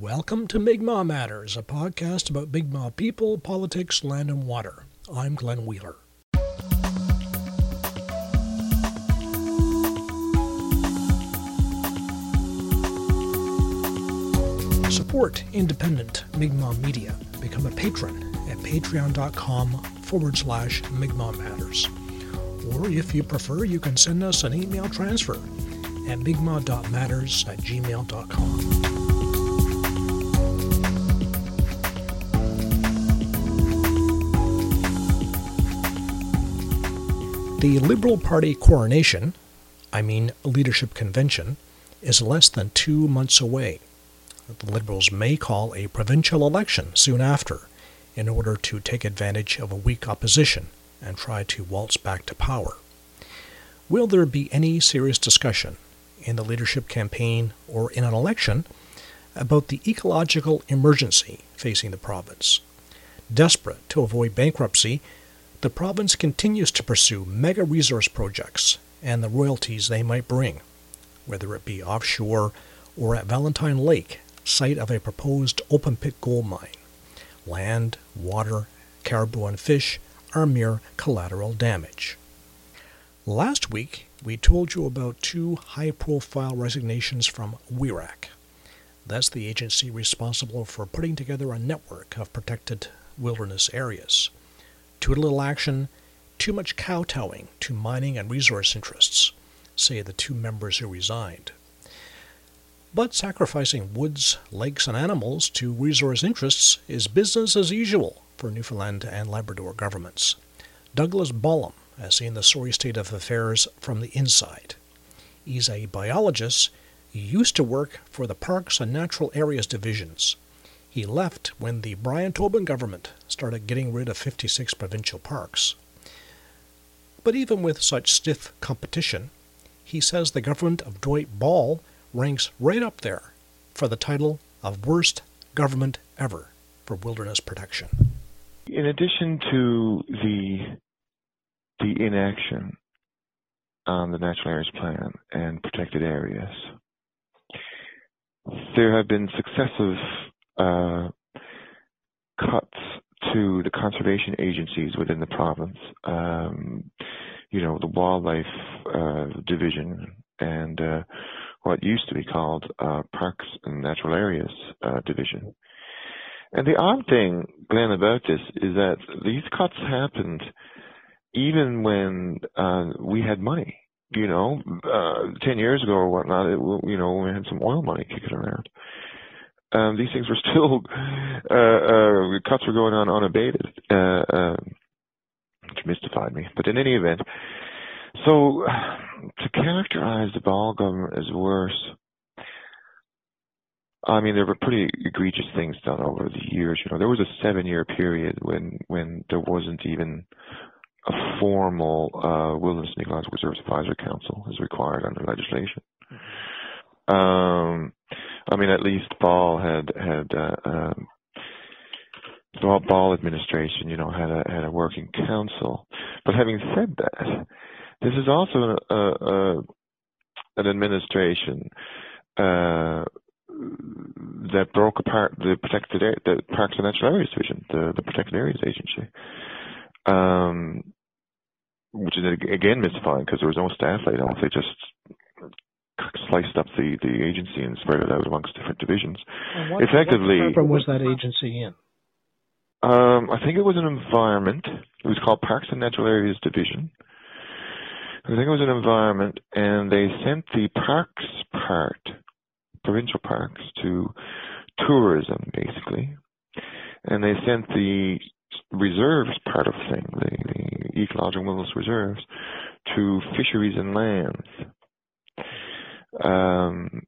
Welcome to Mi'kmaq Matters, a podcast about Mi'kmaq people, politics, land, and water. I'm Glenn Wheeler. Support independent Mi'kmaq media. Become a patron at patreon.com forward slash Mi'kmaq Matters. Or if you prefer, you can send us an email transfer at mi'kmaq.matters at gmail.com. The Liberal Party coronation, I mean leadership convention, is less than two months away. The Liberals may call a provincial election soon after in order to take advantage of a weak opposition and try to waltz back to power. Will there be any serious discussion in the leadership campaign or in an election about the ecological emergency facing the province? Desperate to avoid bankruptcy, the province continues to pursue mega resource projects and the royalties they might bring, whether it be offshore or at Valentine Lake, site of a proposed open pit gold mine. Land, water, caribou, and fish are mere collateral damage. Last week, we told you about two high profile resignations from WERAC. That's the agency responsible for putting together a network of protected wilderness areas. Too little action, too much kowtowing to mining and resource interests, say the two members who resigned. But sacrificing woods, lakes, and animals to resource interests is business as usual for Newfoundland and Labrador governments. Douglas Bollom has seen the sorry state of affairs from the inside. He's a biologist who used to work for the Parks and Natural Areas divisions he left when the Brian Tobin government started getting rid of 56 provincial parks. But even with such stiff competition, he says the government of Dwight Ball ranks right up there for the title of worst government ever for wilderness protection. In addition to the the inaction on the Natural Areas Plan and protected areas, there have been successive uh, cuts to the conservation agencies within the province. Um, you know, the wildlife uh, division and uh, what used to be called uh, Parks and Natural Areas uh, division. And the odd thing, Glenn, about this is that these cuts happened even when uh, we had money. You know, ten years ago or whatnot, it, you know, we had some oil money kicking around um, these things were still uh, uh, cuts were going on unabated, uh, uh, which mystified me. But in any event, so to characterize the Ball government as worse, I mean there were pretty egregious things done over the years. You know, there was a seven-year period when when there wasn't even a formal uh, Wilderness and Ecological Reserves Advisory Council as required under legislation. Um, I mean, at least Ball had had uh, um, the Ball administration, you know, had a had a working council. But having said that, this is also a, a, an administration uh, that broke apart the protected the Parks and Natural Areas Division, the the Protected Areas Agency. Um, which is again mystifying because there was no staff laid off. They just sliced up the, the agency and spread it out amongst different divisions. What, Effectively, what was that agency in? Um, I think it was an environment. It was called Parks and Natural Areas Division. I think it was an environment, and they sent the parks part, provincial parks, to tourism basically, and they sent the reserves part of the thing, the, the ecological wilderness reserves, to fisheries and lands. Um,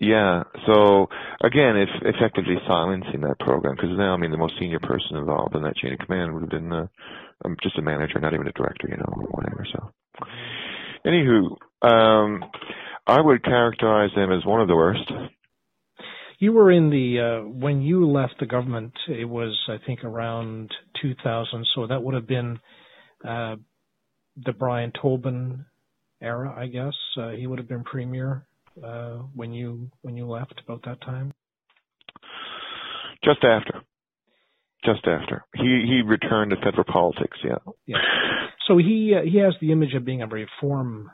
yeah. So again, it's effectively silencing that program because now, I mean, the most senior person involved in that chain of command would have been um, just a manager, not even a director, you know, or whatever. So, anywho, um, I would characterize them as one of the worst. You were in the uh, when you left the government. It was, I think, around 2000. So that would have been uh, the Brian Tobin era, I guess. Uh, he would have been premier uh, when you when you left about that time. Just after. Just after he he returned to federal politics, yeah. Yeah. So he uh, he has the image of being a reform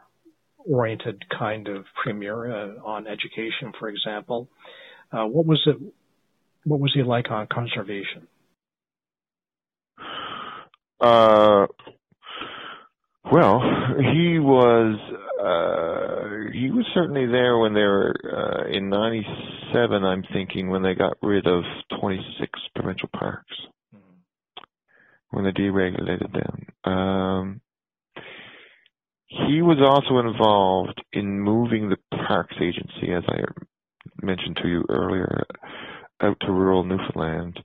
oriented kind of premier uh, on education, for example. Uh, what was it? What was he like on conservation? Uh, well, he was uh, he was certainly there when they were uh, in '97. I'm thinking when they got rid of 26 provincial parks mm-hmm. when they deregulated them. Um, he was also involved in moving the Parks Agency, as I mentioned to you earlier, out to rural Newfoundland,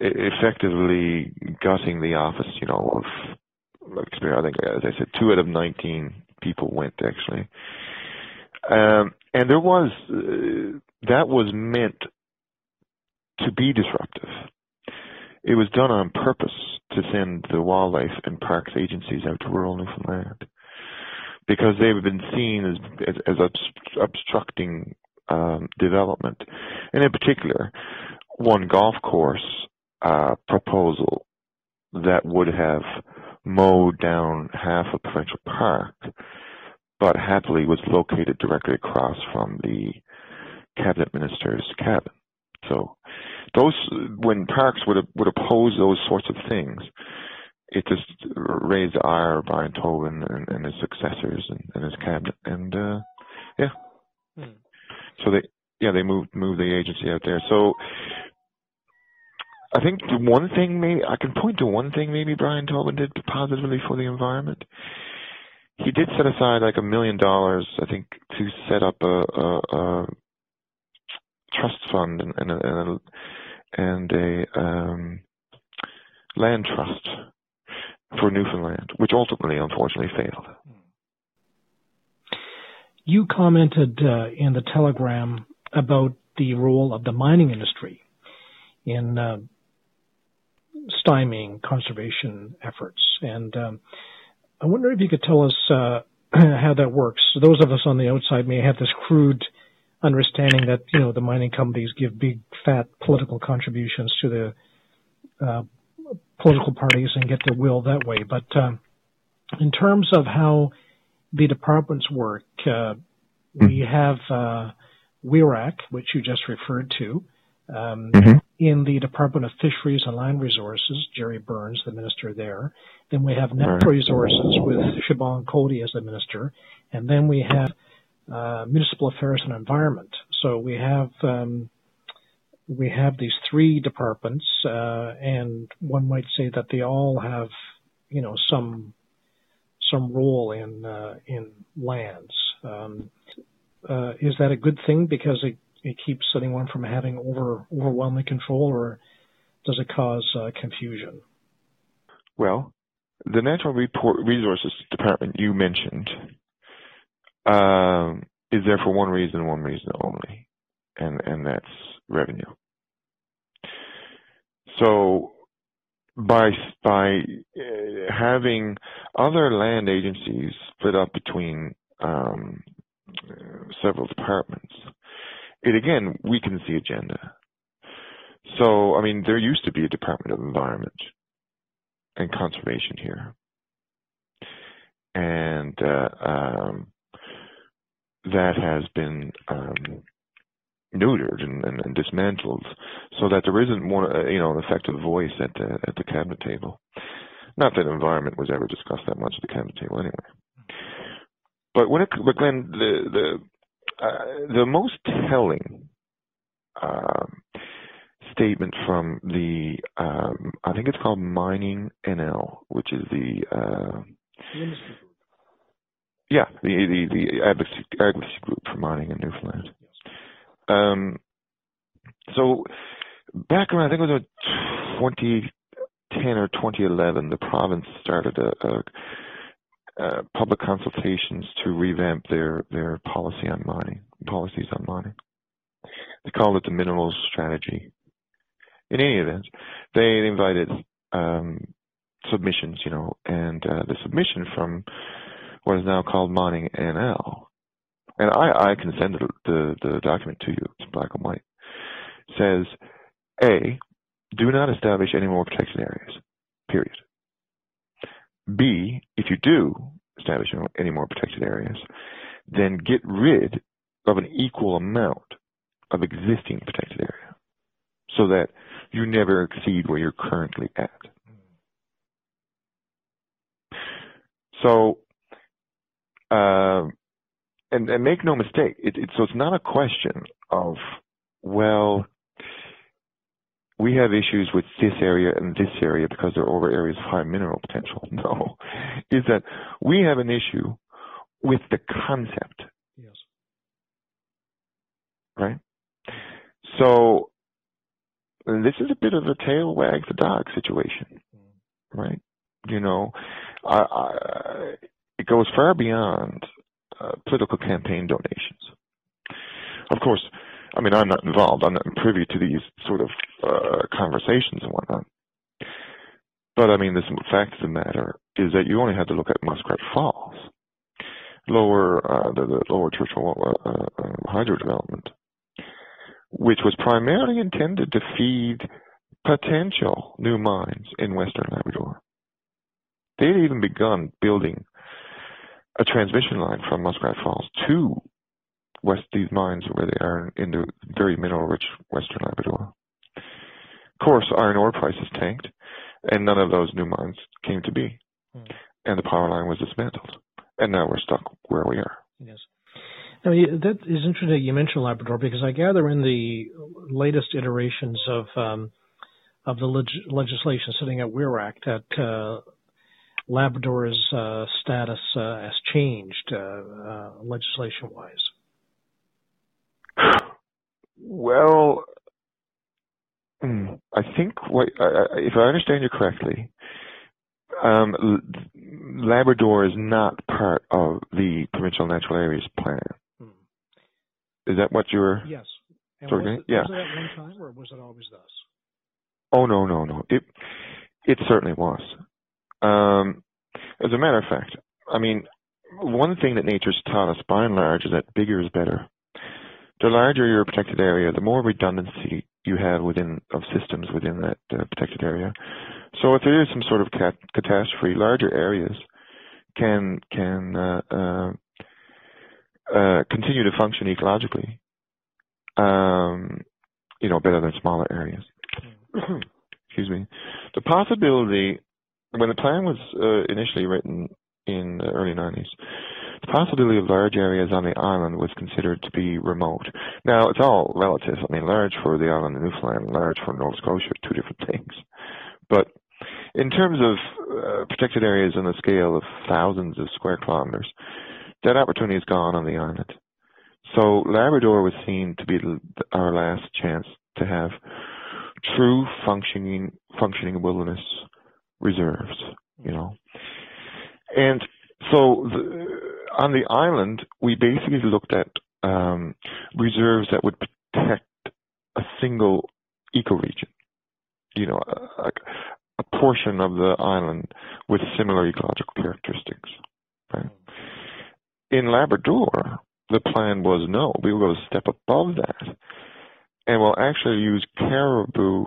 effectively gutting the office, you know, of I think, as I said, two out of 19 people went actually. Um, and there was, uh, that was meant to be disruptive. It was done on purpose to send the wildlife and parks agencies out to rural Newfoundland because they've been seen as as, as obstructing um, development, and in particular, one golf course uh, proposal that would have mowed down half a provincial park, but happily was located directly across from the cabinet minister's cabin. So those when parks would would oppose those sorts of things, it just raised the ire of Brian Tobin and, and his successors and, and, his cabinet, and uh, yeah. Hmm. So they yeah they moved moved the agency out there. So I think one thing maybe I can point to one thing maybe Brian Tobin did positively for the environment. He did set aside like a million dollars, I think, to set up a, a, a trust fund and, and a, and a um, land trust for Newfoundland, which ultimately, unfortunately, failed. You commented uh, in the telegram about the role of the mining industry in uh, stymieing conservation efforts. And um, I wonder if you could tell us uh, how that works. Those of us on the outside may have this crude understanding that you know the mining companies give big fat political contributions to the uh, political parties and get their will that way. But um, in terms of how the departments work, uh, we mm-hmm. have uh, WERAC, which you just referred to, um, mm-hmm. In the Department of Fisheries and Land Resources, Gerry Byrne, the minister there. Then we have Natural Resources with Siobhan Coady as the minister. And then we have uh, Municipal Affairs and Environment. So we have um, we have these three departments, uh, and one might say that they all have, you know, some some role in uh, in lands. Um, uh, is that a good thing because it it keeps anyone from having over overwhelming control, or does it cause uh, confusion? Well, the Natural Resources Department you mentioned um, is there for one reason, one reason only, and and that's revenue. So by by uh, having other land agencies split up between um, several departments, it again weakens the agenda. So, I mean, there used to be a Department of Environment and Conservation here. And uh, um, that has been um, neutered and, and, and, dismantled so that there isn't more, uh, you know, an effective voice at the, at the cabinet table. Not that environment was ever discussed that much at the cabinet table anyway. But when it, but Glenn, the, the uh, the most telling uh, statement from the um, I think it's called Mining NL, which is the uh, yeah the the, the advocacy, advocacy, group for mining in Newfoundland. Um, so back around I think it was 2010 or 2011, the province started a, a uh, public consultations to revamp their their policy on mining policies on mining. They called it the minerals strategy. In any event, they invited um, submissions, you know, and uh, the submission from what is now called Mining NL, and I, I can send the, the, the document to you. It's black and white. Says A, do not establish any more protected areas, period. B, if you do establish any more protected areas, then get rid of an equal amount of existing protected area so that you never exceed where you're currently at. So, uh, and, and, make no mistake, it, it, so it's not a question of, well, we have issues with this area and this area because they're over areas of high mineral potential. No, is that we have an issue with the concept. Yes. Right? So this is a bit of a tail wags the dog situation, mm. right? You know, I, I, it goes far beyond uh, political campaign donations. Of course, I mean, I'm not involved. I'm not privy to these sort of uh, conversations and whatnot. But I mean, the fact of the matter is that you only had to look at Muskrat Falls, lower uh, the, the, lower Churchill uh, uh, hydro development, which was primarily intended to feed potential new mines in Western Labrador. They had even begun building a transmission line from Muskrat Falls to west these mines where they are in the very mineral-rich Western Labrador. Of course, iron ore prices tanked, and none of those new mines came to be, hmm. and the power line was dismantled, and now we're stuck where we are. Yes. I mean, that is interesting you mentioned Labrador because I gather in the latest iterations of um, of the leg- legislation sitting at WERAC that uh, Labrador's uh, status uh, has changed uh, uh, legislation-wise. Well, hmm, I think what, if I understand you correctly, um, Labrador is not part of the provincial natural areas plan. Hmm. Is that what you're? Yes. And was it, yeah. Was it at one time, or was it always thus? Oh no, no, no. It it certainly was. Um, as a matter of fact, I mean, one thing that nature's taught us by and large is that bigger is better the larger your protected area, the more redundancy you have within of systems within that uh, protected area. So if there is some sort of cat- catastrophe, larger areas can can uh, uh, uh, continue to function ecologically, um, you know, better than smaller areas. Excuse me. The possibility when the plan was uh, initially written in the early 90s, the possibility of large areas on the island was considered to be remote. Now, it's all relative. I mean, large for the island of Newfoundland, large for Nova Scotia two different things. But in terms of uh, protected areas on the scale of thousands of square kilometers, that opportunity is gone on the island. So Labrador was seen to be our last chance to have true functioning functioning wilderness reserves, you know. And so the, on the island, we basically looked at um, reserves that would protect a single ecoregion, you know, a, a, portion of the island with similar ecological characteristics. Right? In Labrador, the plan was no, we will go a step above that, and we'll actually use caribou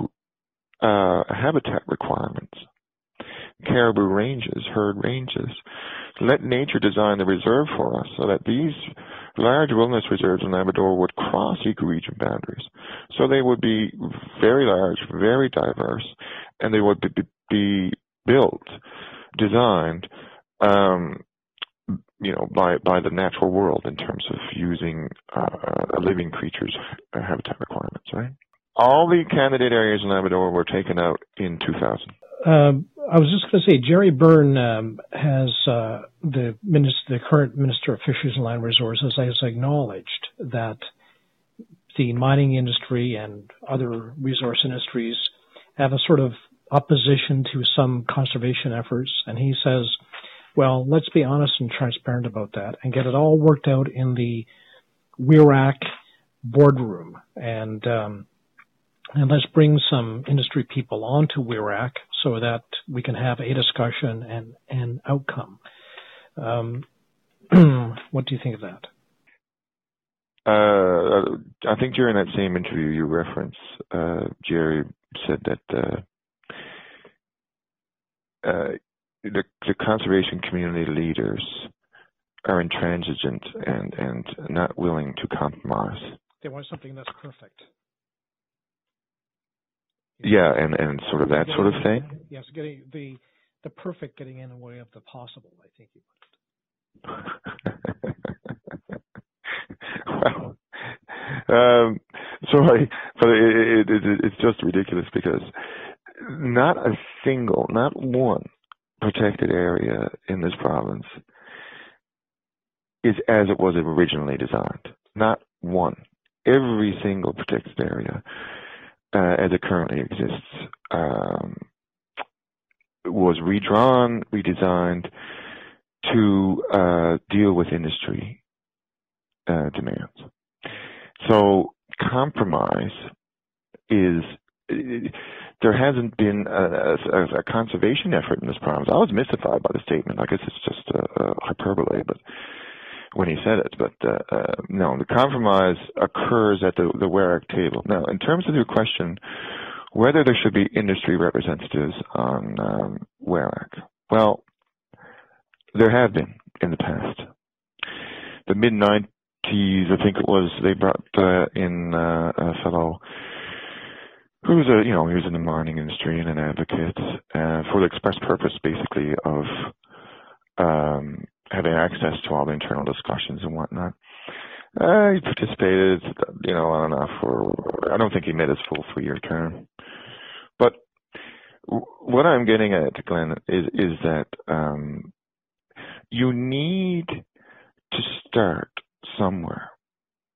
uh, habitat requirements, caribou ranges, herd ranges, let nature design the reserve for us so that these large wilderness reserves in Labrador would cross ecoregion boundaries. So they would be very large, very diverse, and they would be, be built, designed, um, you know, by, by the natural world in terms of using uh, living creatures' habitat requirements, right? All the candidate areas in Labrador were taken out in 2000. Um, I was just going to say, Gerry Byrne um, has uh, the, minister, the current Minister of Fisheries and Land Resources has acknowledged that the mining industry and other resource industries have a sort of opposition to some conservation efforts, and he says, "Well, let's be honest and transparent about that, and get it all worked out in the WERAC boardroom." And um, and let's bring some industry people onto WERAC so that we can have a discussion and an outcome. Um, what do you think of that? Uh, I think during that same interview you reference, uh, Gerry said that uh, uh, the, the conservation community leaders are intransigent and, and not willing to compromise. They want something that's perfect. Yeah, and, and sort of that sort of thing. Yes, getting the the perfect getting in the way of the possible. I think you put it. well, um, sorry, but it, it, it, it's just ridiculous because not a single, not one protected area in this province is as it was originally designed. Not one. Every single protected area, as it currently exists, um, was redrawn, redesigned to uh, deal with industry uh, demands. So compromise is there hasn't been a, a, a, conservation effort in this province. I was mystified by the statement. I guess it's just a, a hyperbole, but when he said it. But uh, uh, no, the compromise occurs at the the WERAC table. Now, in terms of your question, whether there should be industry representatives on um, WERAC, well, there have been in the past. The mid 90s, I think it was, they brought uh, in uh, a fellow who was a, you know, he was in the mining industry and an advocate uh, for the express purpose, basically, of access to all the internal discussions and whatnot. Uh, he participated, you know, on and off for, I don't think he made his full three-year term. But what I'm getting at, Glenn, is, is that um, you need to start somewhere.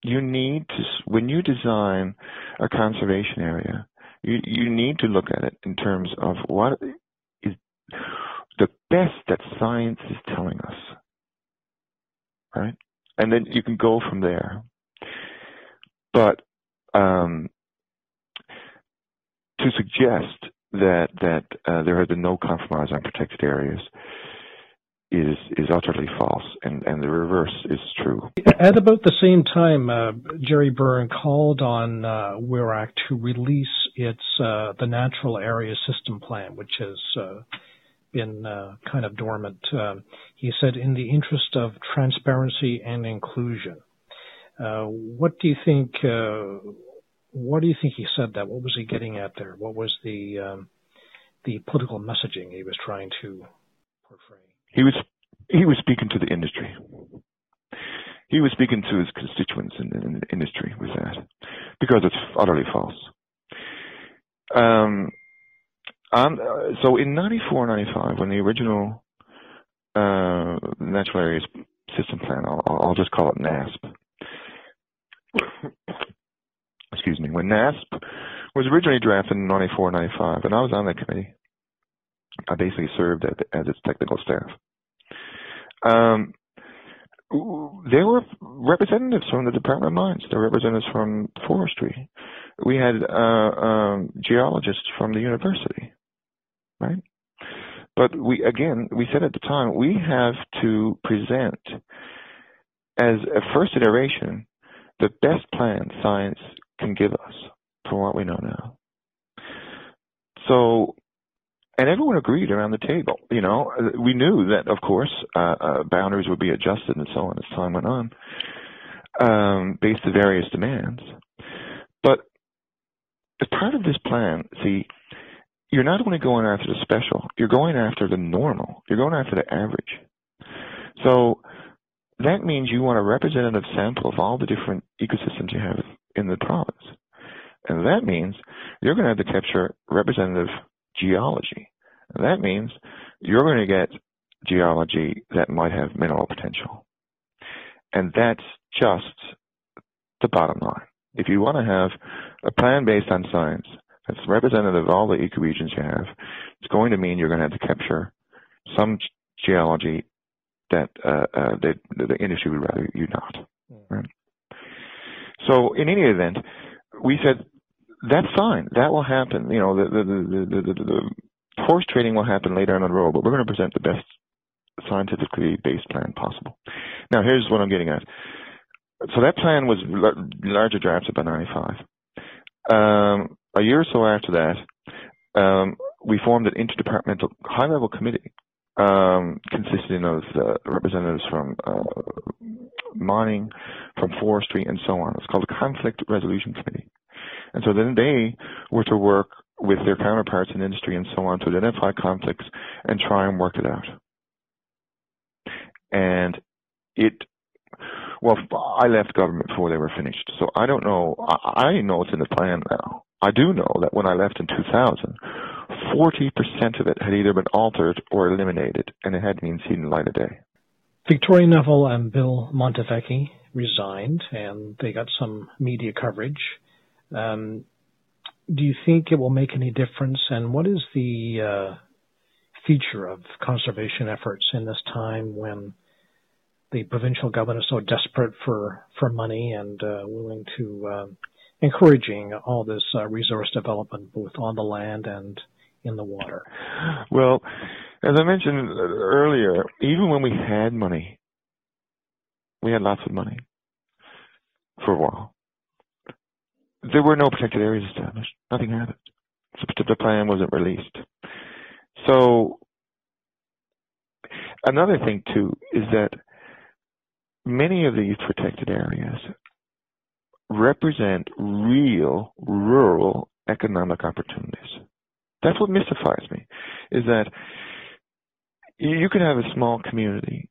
You need to, when you design a conservation area, you, you need to look at it in terms of what is the best that science is telling us. And then you can go from there. But um, to suggest that that uh, there has been no compromise on protected areas is is utterly false, and, and the reverse is true. At about the same time, uh, Gerry Byrne called on uh, WERAC to release its uh, the Natural Area System Plan, which is uh, been uh, kind of dormant. Um, he said, in the interest of transparency and inclusion. Uh, what do you think? what do you think he said that? What was he getting at there? What was the um, the political messaging he was trying to portray? He was he was speaking to the industry. He was speaking to his constituents in, in the industry with that, because it's utterly false. Um, um, so in 94, 95, when the original uh, Natural Areas System Plan, I'll, I'll just call it NASP. Excuse me. When NASP was originally drafted in 94, 95, and I was on that committee, I basically served as, as its technical staff. Um, there were representatives from the Department of Mines. There were representatives from forestry. We had uh, um, geologists from the university, right? But we again, we said at the time, we have to present as a first iteration the best plan science can give us for what we know now. So and everyone agreed around the table. You know, we knew that, of course, uh, uh, boundaries would be adjusted and so on as time went on, um, based on various demands. But as part of this plan, see, you're not only going after the special, you're going after the normal. You're going after the average. So that means you want a representative sample of all the different ecosystems you have in the province. And that means you're going to have to capture representative geology. And that means you're going to get geology that might have mineral potential. And that's just the bottom line. If you want to have a plan based on science that's representative of all the ecoregions you have, it's going to mean you're going to have to capture some geology that uh, uh, that the industry would rather you not. Hmm. Right? So in any event, we said that's fine. That will happen. You know, the the the the, the, the horse trading will happen later on the road, but we're going to present the best scientifically based plan possible. Now, here's what I'm getting at. so that plan was larger drafted by 95. Um, a year or so after that, um, we formed an interdepartmental high-level committee um, consisting of uh, representatives from uh, mining, from forestry, and so on. It's called the Conflict Resolution Committee. And so then they were to work with their counterparts in industry and so on to identify conflicts and try and work it out. And it, well, I left government before they were finished, so I don't know. I, I know it's in the plan now. I do know that when I left in 2000, 40% of it had either been altered or eliminated, and it hadn't even seen the light of day. Victoria Neville and Bill Montevecchi resigned, and they got some media coverage. Um, do you think it will make any difference? And what is the uh, feature of conservation efforts in this time when the provincial government is so desperate for, for money and uh, willing to uh, encouraging all this uh, resource development both on the land and in the water? Well, as I mentioned earlier, even when we had money, we had lots of money for a while. There were no protected areas established. Nothing happened. The plan wasn't released. So another thing too is that many of these protected areas represent real rural economic opportunities. That's what mystifies me, is that you can have a small community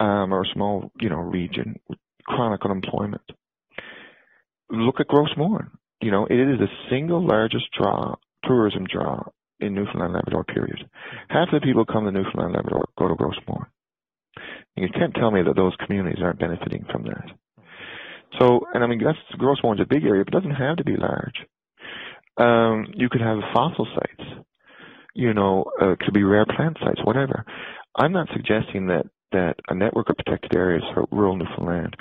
um, or a small, you know, region with chronic unemployment. Look at Gros Morne. You know, it is the single largest draw, tourism draw in Newfoundland Labrador, period. Half the people come to Newfoundland Labrador go to Gros Morne. You can't tell me that those communities aren't benefiting from that. So, and I mean, that's Gros Morne's a big area, but it doesn't have to be large. Um, you could have fossil sites, you know, uh, could be rare plant sites, whatever. I'm not suggesting that that a network of protected areas for rural Newfoundland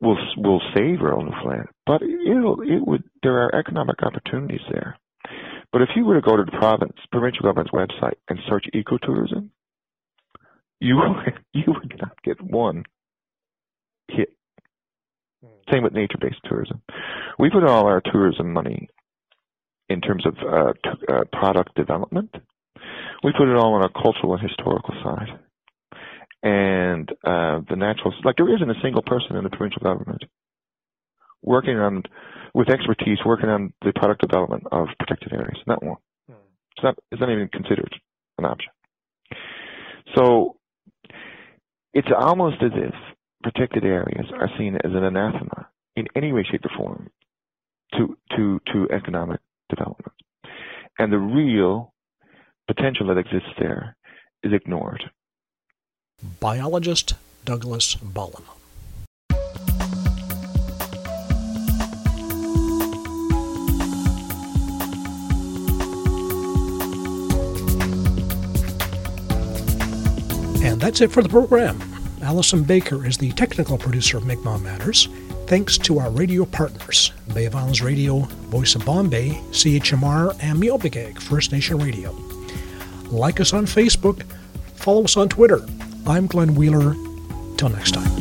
will will save rural Newfoundland, but it'll it would there are economic opportunities there. But if you were to go to the province provincial government's website and search ecotourism, you you would not get one hit. Same with nature-based tourism. We put all our tourism money in terms of uh, t- uh, product development. We put it all on a cultural and historical side. And uh, the natural, like there isn't a single person in the provincial government working on, with expertise, working on the product development of protected areas. Not one. Hmm. It's not, it's not even considered an option. So it's almost as if protected areas are seen as an anathema in any way, shape, or form to to to economic development. And the real potential that exists there is ignored. Biologist Douglas Bollen. And that's it for the program. Allison Baker is the technical producer of Mi'kmaq Matters. Thanks to our radio partners, Bay of Islands Radio, Voice of Bonne Bay, CHMR, and Mi'kmaq First Nation Radio. Like us on Facebook, follow us on Twitter. I'm Glenn Wheeler. Till next time.